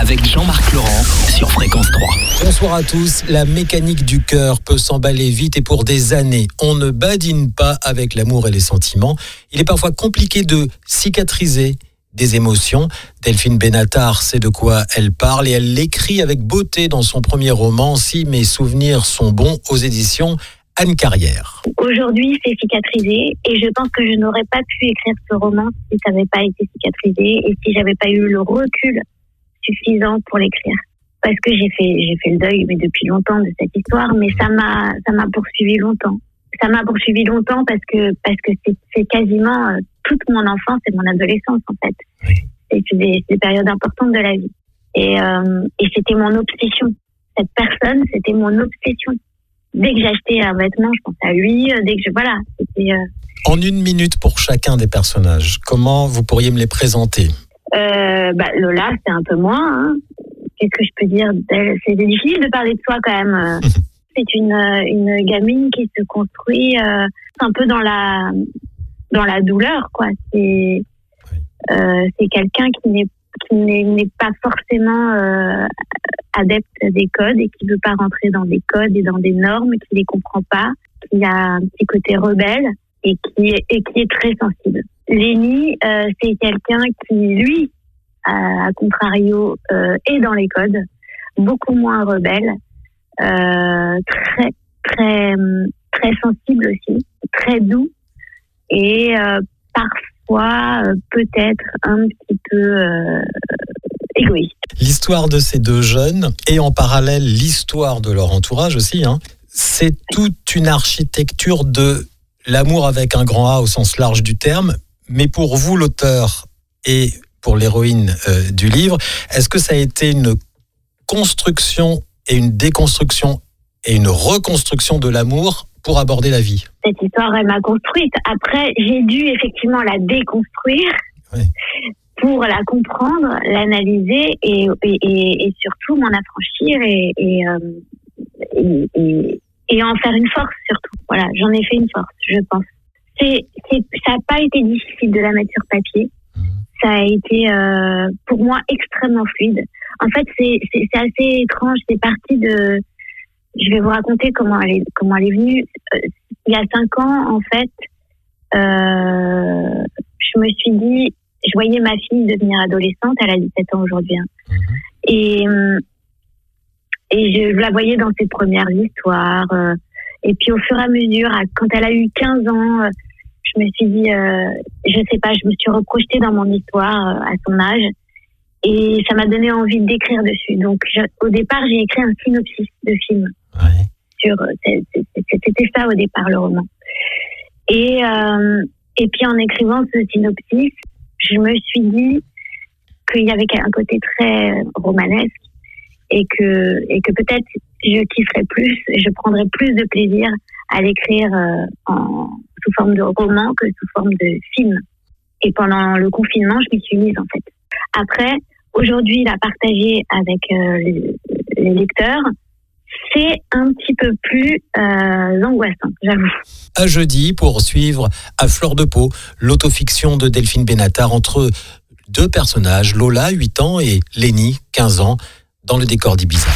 Avec Jean-Marc Laurent sur Fréquence 3. Bonsoir à tous. La mécanique du cœur peut s'emballer vite et pour des années. On ne badine pas avec l'amour et les sentiments. Il est parfois compliqué de cicatriser des émotions. Delphine Benatar sait de quoi elle parle et elle l'écrit avec beauté dans son premier roman Si mes souvenirs sont bons aux éditions Anne Carrière. Aujourd'hui, c'est cicatrisé et je pense que je n'aurais pas pu écrire ce roman si ça n'avait pas été cicatrisé et si j'avais pas eu le recul suffisant pour l'écrire. Parce que j'ai fait, j'ai fait le deuil, mais depuis longtemps de cette histoire, mais ça m'a, ça m'a poursuivi longtemps. Ça m'a poursuivi longtemps parce que, parce que c'est, c'est quasiment euh, toute mon enfance et mon adolescence, en fait. C'est des, des périodes importantes de la vie. Et, euh, et c'était mon obsession. Cette personne, c'était mon obsession. Dès que j'achetais un vêtement, je pensais à lui. euh, Dès que je, voilà, c'était, euh, En une minute pour chacun des personnages, comment vous pourriez me les présenter? Euh, bah, Lola, c'est un peu moins. hein. Qu'est-ce que je peux dire d'elle? C'est difficile de parler de soi quand même. c'est une, euh, une gamine qui se construit euh, un peu dans la dans la douleur, quoi. C'est euh, quelqu'un qui n'est qui n'est n'est pas forcément euh, adepte des codes et qui veut pas rentrer dans des codes et dans des normes, qui les comprend pas, qui a un petit côté rebelle et qui est, très sensible. Lénie, euh, c'est quelqu'un qui, lui, à, contrario, euh, est dans les codes, beaucoup moins rebelle, euh, très, très, très sensible aussi, très doux et parfois peut-être un petit peu égoïste. L'histoire de ces deux jeunes et en parallèle l'histoire de leur entourage aussi, hein, c'est toute une architecture de l'amour avec un grand A au sens large du terme. Mais pour vous, l'auteur, et pour l'héroïne euh, du livre, est-ce que ça a été une construction et une déconstruction et une reconstruction de l'amour pour aborder la vie? Cette histoire, elle m'a construite. Après, j'ai dû effectivement la déconstruire Oui. pour la comprendre, l'analyser et, et, et, et surtout m'en affranchir et, et, euh, et, en faire une force surtout. Voilà, j'en ai fait une force, je pense. C'est, c'est, ça n'a pas été difficile de la mettre sur papier. Ça a été euh, pour moi extrêmement fluide. En fait, c'est, c'est, c'est assez étrange. C'est parti de. Je vais vous raconter comment elle est, comment elle est venue. Euh, il y a cinq ans, en fait, euh, je me suis dit, je voyais ma fille devenir adolescente, elle a 17 ans aujourd'hui, hein. euh, et je la voyais dans ses premières histoires. euh, et puis au fur et à mesure, à- quand elle a eu 15 ans, euh, je me suis dit, euh, je sais pas, je me suis reprojetée dans mon histoire euh, à son âge. Et ça m'a donné envie d'écrire dessus. Donc je- au départ, j'ai écrit un synopsis de film Ouais. sur c'est- c'était ça au départ le roman et euh, et puis en écrivant ce synopsis je me suis dit qu'il y avait un côté très romanesque et que et que peut-être je kifferais plus je prendrais plus de plaisir à l'écrire euh, sous forme de roman que sous forme de film. Et pendant le confinement je m'y suis mise en fait. Après aujourd'hui la partager avec euh, les, lecteurs c'est un petit peu plus euh, angoissant, j'avoue. à jeudi pour suivre à fleur de peau l'autofiction de Delphine Benatar entre deux personnages, Lola, 8 ans, et Lénie, 15 ans, dans le décor d'Ibiza.